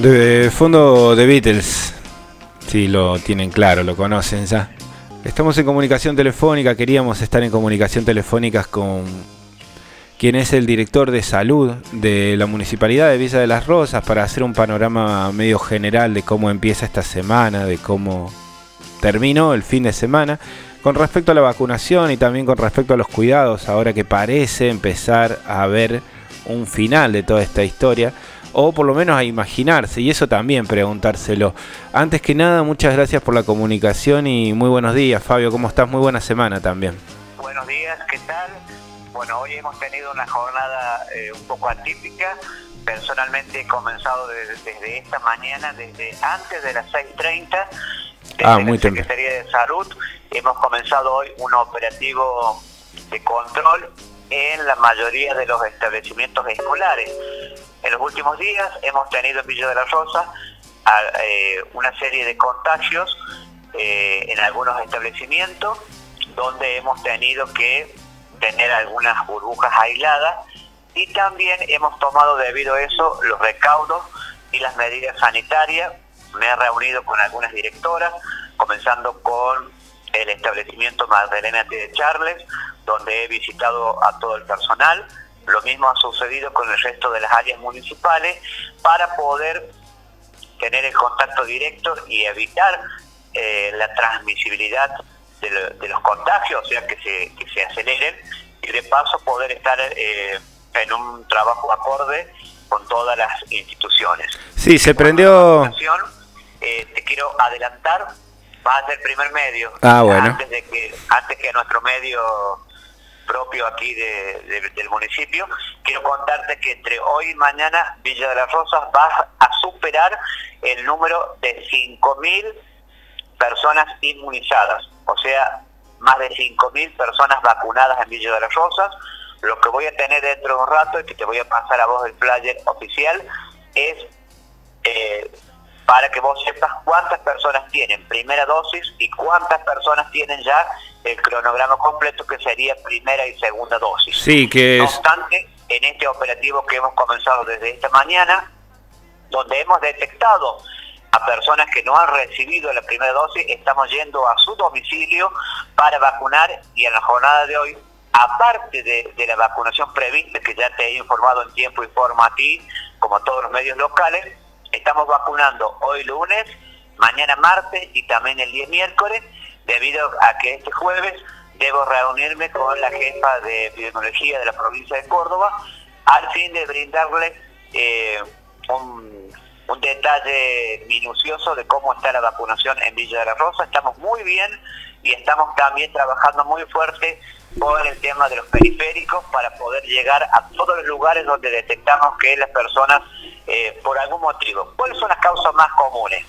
De fondo de Beatles. Sí, lo tienen claro, lo conocen ya. Estamos en comunicación telefónica, queríamos estar en comunicación telefónica con quien es el director de salud de la Municipalidad de Villa de las Rosas para hacer un panorama medio general de cómo empieza esta semana, de cómo terminó el fin de semana, con respecto a la vacunación y también con respecto a los cuidados, ahora que parece empezar a ver un final de toda esta historia o por lo menos a imaginarse, y eso también preguntárselo. Antes que nada, muchas gracias por la comunicación y muy buenos días, Fabio, ¿cómo estás? Muy buena semana también. Buenos días, ¿qué tal? Bueno, hoy hemos tenido una jornada eh, un poco atípica. Personalmente he comenzado desde, esta mañana, desde antes de las 6.30, desde ah, muy la Secretaría de Salud. Hemos comenzado hoy un operativo de control en la mayoría de los establecimientos escolares. En los últimos días hemos tenido en Villa de la Rosa eh, una serie de contagios eh, en algunos establecimientos donde hemos tenido que tener algunas burbujas aisladas y también hemos tomado debido a eso los recaudos y las medidas sanitarias. Me he reunido con algunas directoras, comenzando con el establecimiento Magdalena T. de Charles, donde he visitado a todo el personal, lo mismo ha sucedido con el resto de las áreas municipales para poder tener el contacto directo y evitar eh, la transmisibilidad de, los contagios, o sea, que se, que se aceleren y de paso poder estar eh, en un trabajo acorde con todas las instituciones. Sí, se prendió... Eh, te quiero adelantar, va a ser el primer medio. Ah, bueno. Antes de que, antes que nuestro medio propio aquí del municipio. Quiero contarte que entre hoy y mañana Villa de las Rosas va a superar el número de 5.000 personas inmunizadas, o sea, más de 5.000 personas vacunadas en Villa de las Rosas. Lo que voy a tener dentro de un rato y que te voy a pasar a vos el flyer oficial es eh, para que vos sepas cuántas personas tienen primera dosis y cuántas personas tienen ya el cronograma completo que sería primera y segunda dosis. Sí, que no obstante, en este operativo que hemos comenzado desde esta mañana, donde hemos detectado a personas que no han recibido la primera dosis, estamos yendo a su domicilio para vacunar y en la jornada de hoy, aparte de, de la vacunación prevista, que ya te he informado en tiempo y forma a ti, como a todos los medios locales, Estamos vacunando hoy lunes, mañana martes y también el día miércoles, debido a que este jueves debo reunirme con la jefa de epidemiología de la provincia de Córdoba al fin de brindarle eh, un, detalle minucioso de cómo está la vacunación en Villa de la Rosa. Estamos muy bien y estamos también trabajando muy fuerte por el tema de los periféricos para poder llegar a todos los lugares donde detectamos que las personas eh, por algún motivo. ¿Cuáles son las causas más comunes?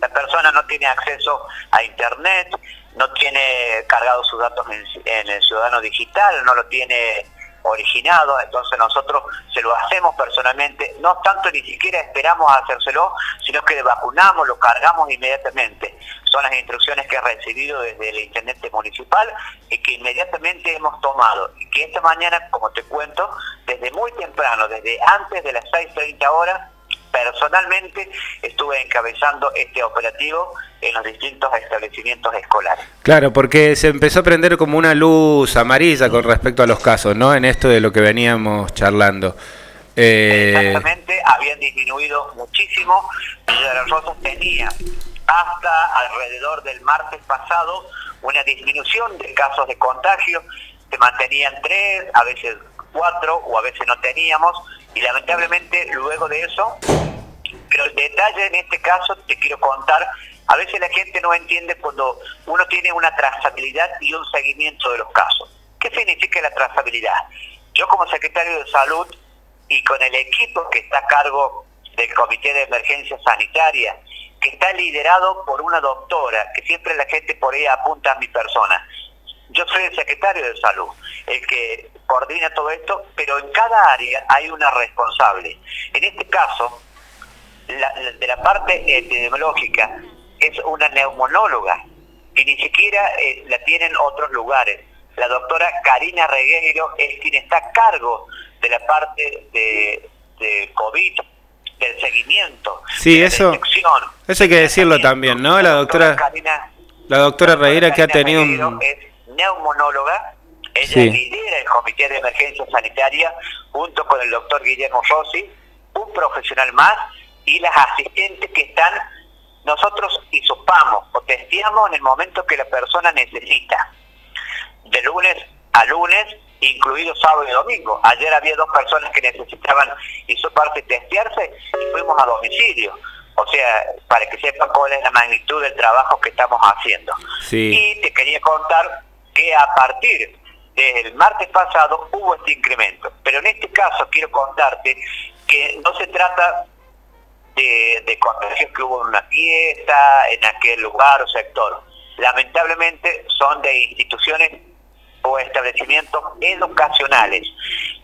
La persona no tiene acceso a Internet, no tiene cargado sus datos en, el ciudadano digital, no lo tiene originado, entonces nosotros se lo hacemos personalmente, no tanto ni siquiera esperamos hacérselo, sino que vacunamos, lo cargamos inmediatamente. Son las instrucciones que he recibido desde el intendente municipal y que inmediatamente hemos tomado. Y que esta mañana, como te cuento, desde muy temprano, desde antes de las 6.30 horas, personalmente estuve encabezando este operativo en los distintos establecimientos escolares. Claro, porque se empezó a prender como una luz amarilla con respecto a los casos, ¿no? En esto de lo que veníamos charlando. Eh... Exactamente, habían disminuido muchísimo. Villa de las Rosas tenía hasta alrededor del martes pasado una disminución de casos de contagio. Se mantenían tres, a veces cuatro o a veces no teníamos y lamentablemente luego de eso, pero el detalle en este caso te quiero contar, a veces la gente no entiende cuando uno tiene una trazabilidad y un seguimiento de los casos. ¿Qué significa la trazabilidad? Yo como secretario de salud y con el equipo que está a cargo del Comité de Emergencia Sanitaria, que está liderado por una doctora, que siempre la gente por ahí apunta a mi persona. Yo soy el secretario de salud, el que coordina todo esto, pero en cada área hay una responsable. En este caso, de la parte epidemiológica es una neumonóloga y ni siquiera eh, la tienen otros lugares. La doctora Karina Regueiro es quien está a cargo de la parte de, de COVID del seguimiento, sí, eso, Eso hay que decirlo también, ¿no? La doctora, la doctora Reira que ha tenido un... Es neumonóloga, ella lidera el Comité de Emergencia Sanitaria junto con el doctor Guillermo Rossi, un profesional más, y las asistentes que están, nosotros hisopamos o testeamos en el momento que la persona necesita. De lunes a lunes, incluido sábado y domingo. Ayer había dos personas que necesitaban hisoparse y testearse y fuimos a domicilio. O sea, para que sepan cuál es la magnitud del trabajo que estamos haciendo. Y te quería contar que a partir del martes pasado hubo este incremento. Pero en este caso quiero contarte que no se trata de, de que hubo en una fiesta, en aquel lugar o sector. Lamentablemente son de instituciones o establecimientos educacionales.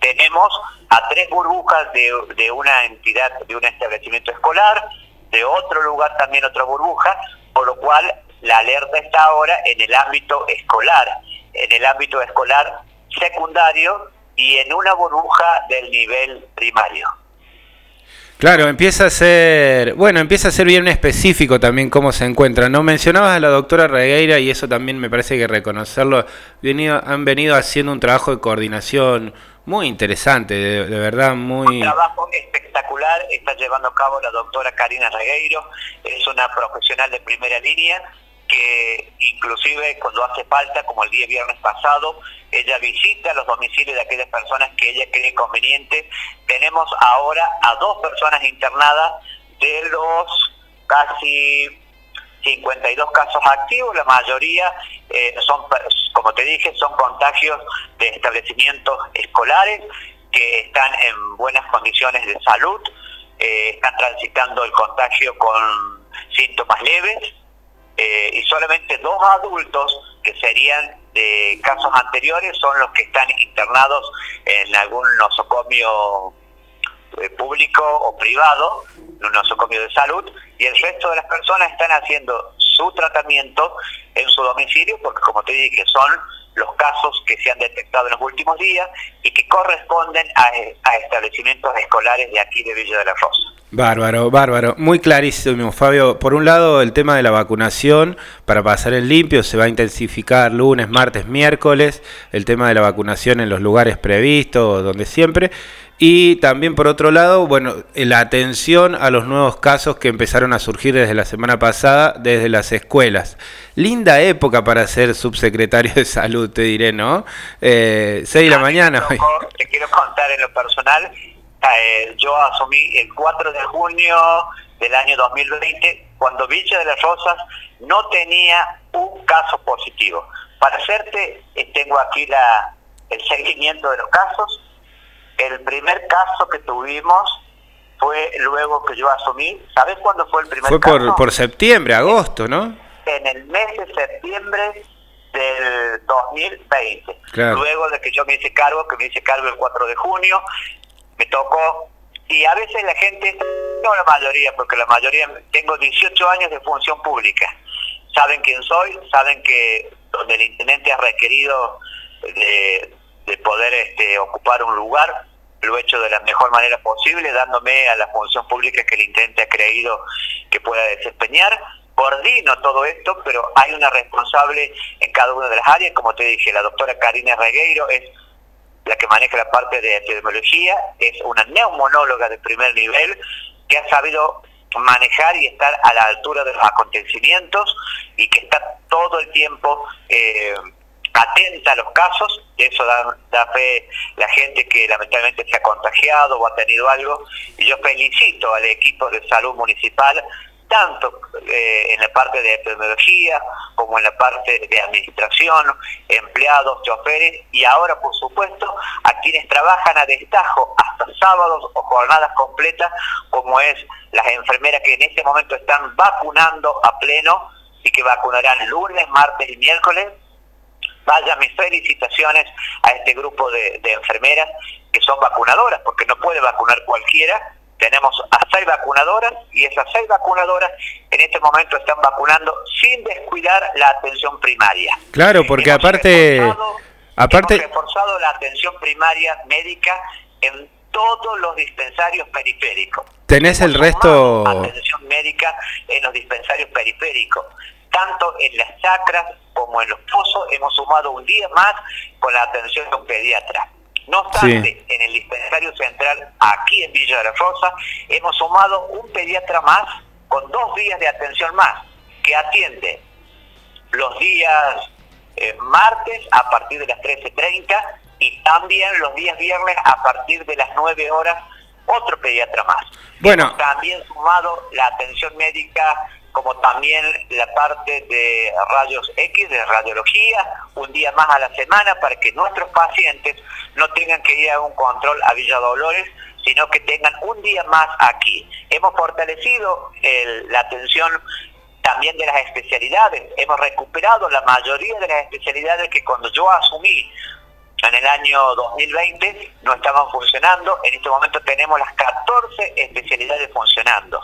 Tenemos a tres burbujas de, de una entidad, de un establecimiento escolar, de otro lugar también otra burbuja, por lo cual la alerta está ahora en el ámbito escolar, en el ámbito escolar secundario y en una burbuja del nivel primario. Claro, empieza a ser, bueno, empieza a ser bien específico también cómo se encuentra. No mencionabas a la doctora Regueira y eso también me parece que reconocerlo. Venido, han venido haciendo un trabajo de coordinación muy interesante, de, verdad muy... Un trabajo espectacular está llevando a cabo la doctora Karina Regueiro, es una profesional de primera línea que inclusive cuando hace falta, como el día viernes pasado, ella visita los domicilios de aquellas personas que ella cree conveniente. Tenemos ahora a dos personas internadas de los casi 52 casos activos, la mayoría eh, son, como te dije, son contagios de establecimientos escolares que están en buenas condiciones de salud, eh, están transitando el contagio con síntomas leves eh, y solamente dos adultos que serían de casos anteriores son los que están internados en algún nosocomio eh, público o privado, en un nosocomio de salud, y el resto de las personas están haciendo su tratamiento en su domicilio, porque como te dije, son los casos que se han detectado en los últimos días y que corresponden a, establecimientos escolares de aquí de Villa de la Rosa. Bárbaro, bárbaro. Muy clarísimo, Fabio. Por un lado, el tema de la vacunación para pasar el limpio se va a intensificar lunes, martes, miércoles. El tema de la vacunación en los lugares previstos, donde siempre. Y también por otro lado, bueno, la atención a los nuevos casos que empezaron a surgir desde la semana pasada desde las escuelas. Linda época para ser subsecretario de salud, te diré, ¿no? Eh, 6 de la mañana. Te quiero contar en lo personal eh, yo asumí el 4 de junio del año 2020, cuando Villa de las Rosas no tenía un caso positivo. Para hacerte, eh, tengo aquí la, el seguimiento de los casos. El primer caso que tuvimos fue luego que yo asumí. ¿Sabes cuándo fue el primer caso? Fue por, por septiembre, agosto, ¿no? En el mes de septiembre del 2020. Luego de que yo me hice cargo, que me hice cargo el 4 de junio, me tocó, y a veces la gente, no la mayoría, porque la mayoría, tengo 18 años de función pública, saben quién soy, saben que donde el intendente ha requerido de, poder este, ocupar un lugar, lo he hecho de la mejor manera posible, dándome a la función pública que el intendente ha creído que pueda desempeñar. Coordino todo esto, pero hay una responsable en cada una de las áreas, como te dije, la doctora Karina Regueiro es la que maneja la parte de epidemiología, es una neumonóloga de primer nivel que ha sabido manejar y estar a la altura de los acontecimientos y que está todo el tiempo eh, atenta a los casos, eso da, da, fe la gente que lamentablemente se ha contagiado o ha tenido algo, y yo felicito al equipo de salud municipal tanto eh, en la parte de epidemiología como en la parte de administración, empleados, choferes y ahora, por supuesto, a quienes trabajan a destajo hasta sábados o jornadas completas, como es las enfermeras que en este momento están vacunando a pleno y que vacunarán lunes, martes y miércoles. Vaya mis felicitaciones a este grupo de, de enfermeras que son vacunadoras, porque no puede vacunar cualquiera, tenemos a seis vacunadoras y esas seis vacunadoras en este momento están vacunando sin descuidar la atención primaria. Claro, porque aparte... aparte... Hemos reforzado la atención primaria médica en todos los dispensarios periféricos. ¿Tenés el resto? Atención médica en los dispensarios periféricos. Tanto en las chacras como en los pozos hemos sumado un día más con la atención de un pediatra. No obstante, en el dispensario central, aquí en Villa de la Rosa, hemos sumado un pediatra más con dos días de atención más, que atiende los días eh, martes a partir de las 13.30 y también los días viernes a partir de las 9 horas otro pediatra más. Bueno. también sumado la atención médica como también la parte de rayos X, de radiología, un día más a la semana para que nuestros pacientes no tengan que ir a un control a Villa Dolores, sino que tengan un día más aquí. Hemos fortalecido la atención también de las especialidades. Hemos recuperado la mayoría de las especialidades que cuando yo asumí en el año 2020 no estaban funcionando. En este momento tenemos las 14 especialidades funcionando.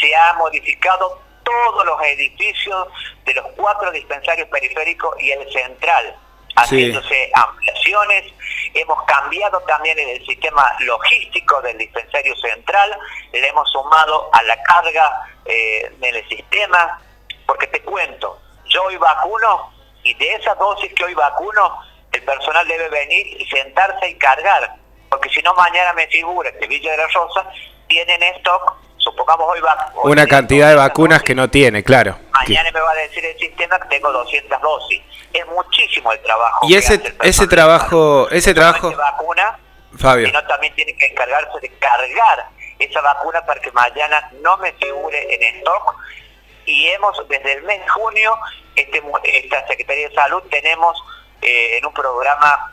Se ha modificado todos los edificios de los cuatro dispensarios periféricos y el central, haciéndose ampliaciones. Hemos cambiado también el sistema logístico del dispensario central, le hemos sumado a la carga eh, en el sistema, porque te cuento, yo hoy vacuno y de esas dosis que hoy vacuno, el personal debe venir y sentarse y cargar, porque si no mañana me figura que Villa de la Rosa tienen stock, supongamos hoy, una cantidad de vacunas que no tiene, claro. Mañana me va a decir el sistema que tengo 200 dosis. Es muchísimo el trabajo. Y ese ese trabajo, ese trabajo vacuna, Fabio. Sino también tiene que encargarse de cargar esa vacuna para que mañana no me figure en stock y hemos desde el mes de junio este, esta Secretaría de Salud tenemos eh, en un programa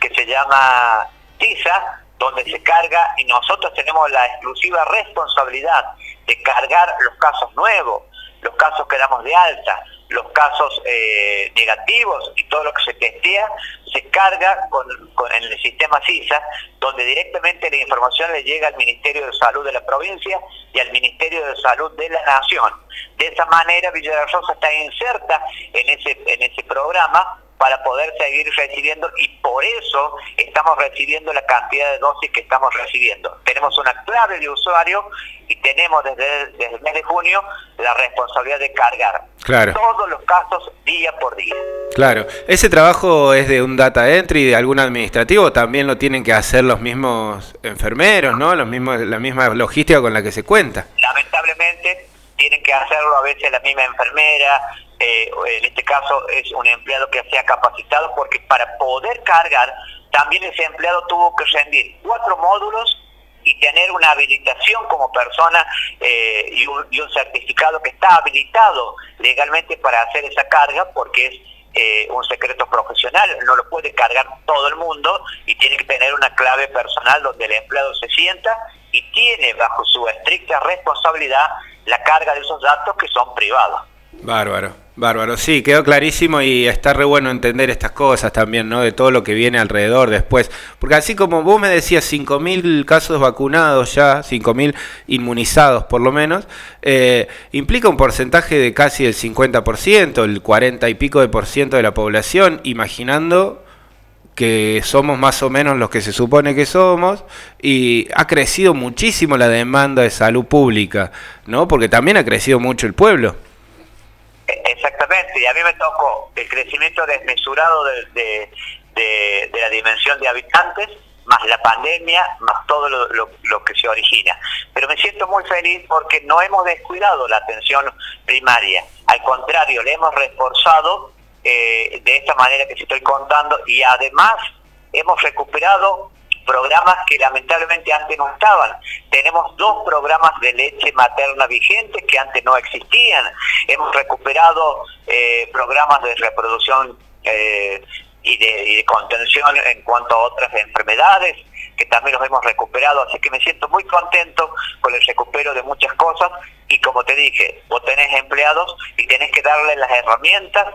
que se llama TISA, donde se carga y nosotros tenemos la exclusiva responsabilidad de cargar los casos nuevos, los casos que damos de alta, los casos eh, negativos y todo lo que se testea se carga con, en el sistema CISA, donde directamente la información le llega al Ministerio de Salud de la provincia y al Ministerio de Salud de la Nación. De esa manera Villa de Rosa está inserta en ese, en ese programa para poder seguir recibiendo y por eso estamos recibiendo la cantidad de dosis que estamos recibiendo. Tenemos una clave de usuario y tenemos desde, el mes de junio la responsabilidad de cargar todos los casos día por día. Claro, ese trabajo es de un data entry de algún administrativo, también lo tienen que hacer los mismos enfermeros, ¿no? Los mismos, la misma logística con la que se cuenta. Lamentablemente tienen que hacerlo a veces la misma enfermera, eh, en este caso es un empleado que se ha capacitado porque para poder cargar, también ese empleado tuvo que rendir cuatro módulos y tener una habilitación como persona eh, y, un, certificado que está habilitado legalmente para hacer esa carga porque es eh, un secreto profesional, no lo puede cargar todo el mundo y tiene que tener una clave personal donde el empleado se sienta y tiene bajo su estricta responsabilidad la carga de esos datos que son privados. Bárbaro, bárbaro. Sí, quedó clarísimo y está re bueno entender estas cosas también, ¿no? De todo lo que viene alrededor después. Porque así como vos me decías, 5.000 casos vacunados ya, 5.000 inmunizados por lo menos, eh, implica un porcentaje de casi el 50%, el 40 y pico de por ciento de la población, imaginando que somos más o menos los que se supone que somos y ha crecido muchísimo la demanda de salud pública, ¿no? Porque también ha crecido mucho el pueblo. Exactamente, y a mí me tocó el crecimiento desmesurado de, la dimensión de habitantes, más la pandemia, más todo lo, que se origina. Pero me siento muy feliz porque no hemos descuidado la atención primaria, al contrario, le hemos reforzado eh, de esta manera que se estoy contando y además hemos recuperado programas que lamentablemente antes no estaban. Tenemos dos programas de leche materna vigentes que antes no existían. Hemos recuperado eh, programas de reproducción eh, y, de, contención en cuanto a otras enfermedades que también los hemos recuperado, así que me siento muy contento con el recupero de muchas cosas y como te dije, vos tenés empleados y tenés que darles las herramientas.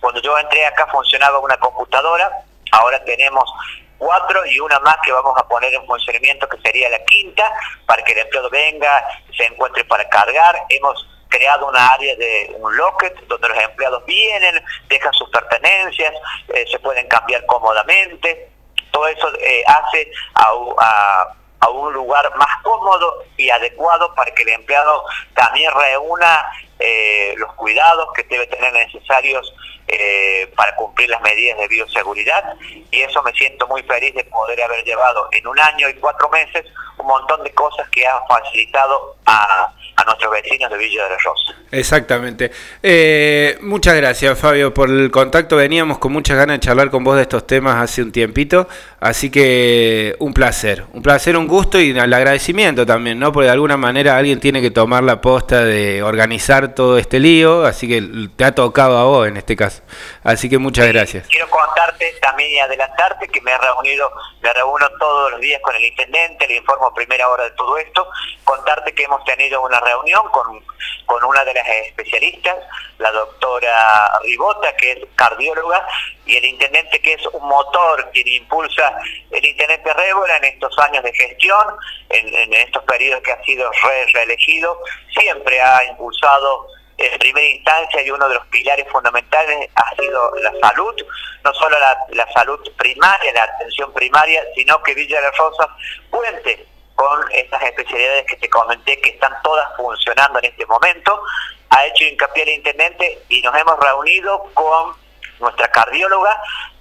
Cuando yo entré acá funcionaba una computadora, ahora tenemos cuatro y una más que vamos a poner en funcionamiento que sería la quinta para que el empleado venga, se encuentre para cargar. Hemos creado una área de un locket donde los empleados vienen, dejan sus pertenencias, eh, se pueden cambiar cómodamente. todo eso eh, hace a, a un lugar más cómodo y adecuado para que el empleado también reúna eh, los cuidados que debe tener necesarios eh, para cumplir las medidas de bioseguridad y eso me siento muy feliz de poder haber llevado en un año y cuatro meses un montón de cosas que han facilitado a, a nuestros vecinos de Villa de la Rosa. Exactamente. Eh, muchas gracias, Fabio, por el contacto. Veníamos con muchas ganas de charlar con vos de estos temas hace un tiempito, así que un placer, un placer, un gusto y el agradecimiento también, ¿no? Porque de alguna manera alguien tiene que tomar la posta de organizar todo este lío, así que te ha tocado a vos en este caso. Así que muchas gracias. Quiero contarte también y adelantarte que me he reunido, me reúno todos los días con el intendente, le informo a primera hora de todo esto, contarte que hemos tenido una reunión con, con una de las especialistas, la doctora Ribota, que es cardióloga, y el intendente que es un motor quien impulsa el intendente Rébola en estos años de gestión, en, estos periodos que ha sido reelegido, siempre ha impulsado en primera instancia y uno de los pilares fundamentales ha sido la salud, no solo la, la salud primaria, la atención primaria, sino que Villa de las Rosas cuente con estas especialidades que te comenté que están todas funcionando en este momento. Ha hecho hincapié el intendente y nos hemos reunido con nuestra cardióloga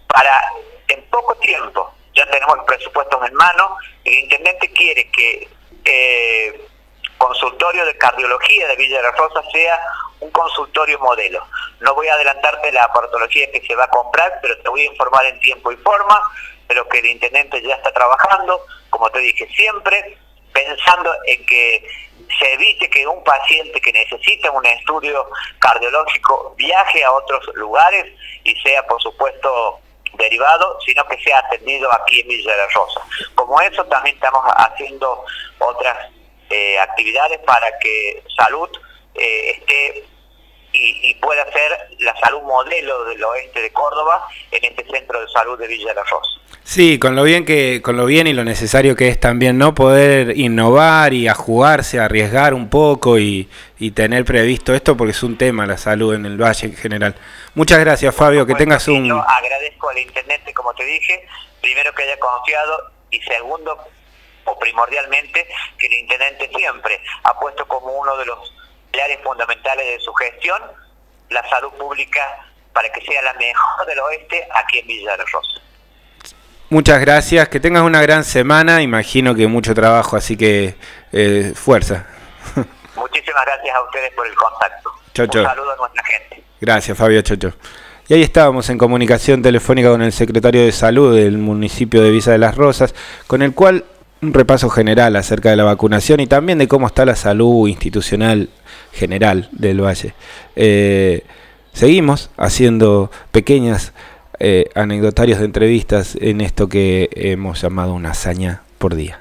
para en poco tiempo, ya tenemos los presupuestos en mano, el intendente quiere que eh, consultorio de cardiología de Villa de la Rosa sea un consultorio modelo. No voy a adelantarte la patología que se va a comprar, pero te voy a informar en tiempo y forma de lo que el intendente ya está trabajando, como te dije, siempre pensando en que se evite que un paciente que necesita un estudio cardiológico viaje a otros lugares y sea, por supuesto, derivado, sino que sea atendido aquí en Villa de la Rosa. Como eso, también estamos haciendo otras eh, actividades para que salud eh, esté y, pueda ser la salud modelo del oeste de Córdoba en este centro de salud de Villa de la Rosa. Sí, con lo bien que, con lo bien y lo necesario que es también, ¿no? Poder innovar y a jugarse, arriesgar un poco y, y tener previsto esto porque es un tema la salud en el valle en general. Muchas gracias, Fabio, que tengas un. Yo agradezco al intendente, como te dije, primero que haya confiado y segundo, o primordialmente, que el intendente siempre ha puesto como uno de los pilares fundamentales de su gestión la salud pública para que sea la mejor del oeste aquí en Villa de los Rosas. Muchas gracias, que tengas una gran semana, imagino que mucho trabajo, así que eh, fuerza. Muchísimas gracias a ustedes por el contacto. Un saludo a nuestra gente. Gracias, Fabio Chocho. Y ahí estábamos en comunicación telefónica con el secretario de Salud del municipio de Villa de las Rosas, con el cual un repaso general acerca de la vacunación y también de cómo está la salud institucional general del valle. Eh, seguimos haciendo pequeñas eh, anecdotarios de entrevistas en esto que hemos llamado una hazaña por día.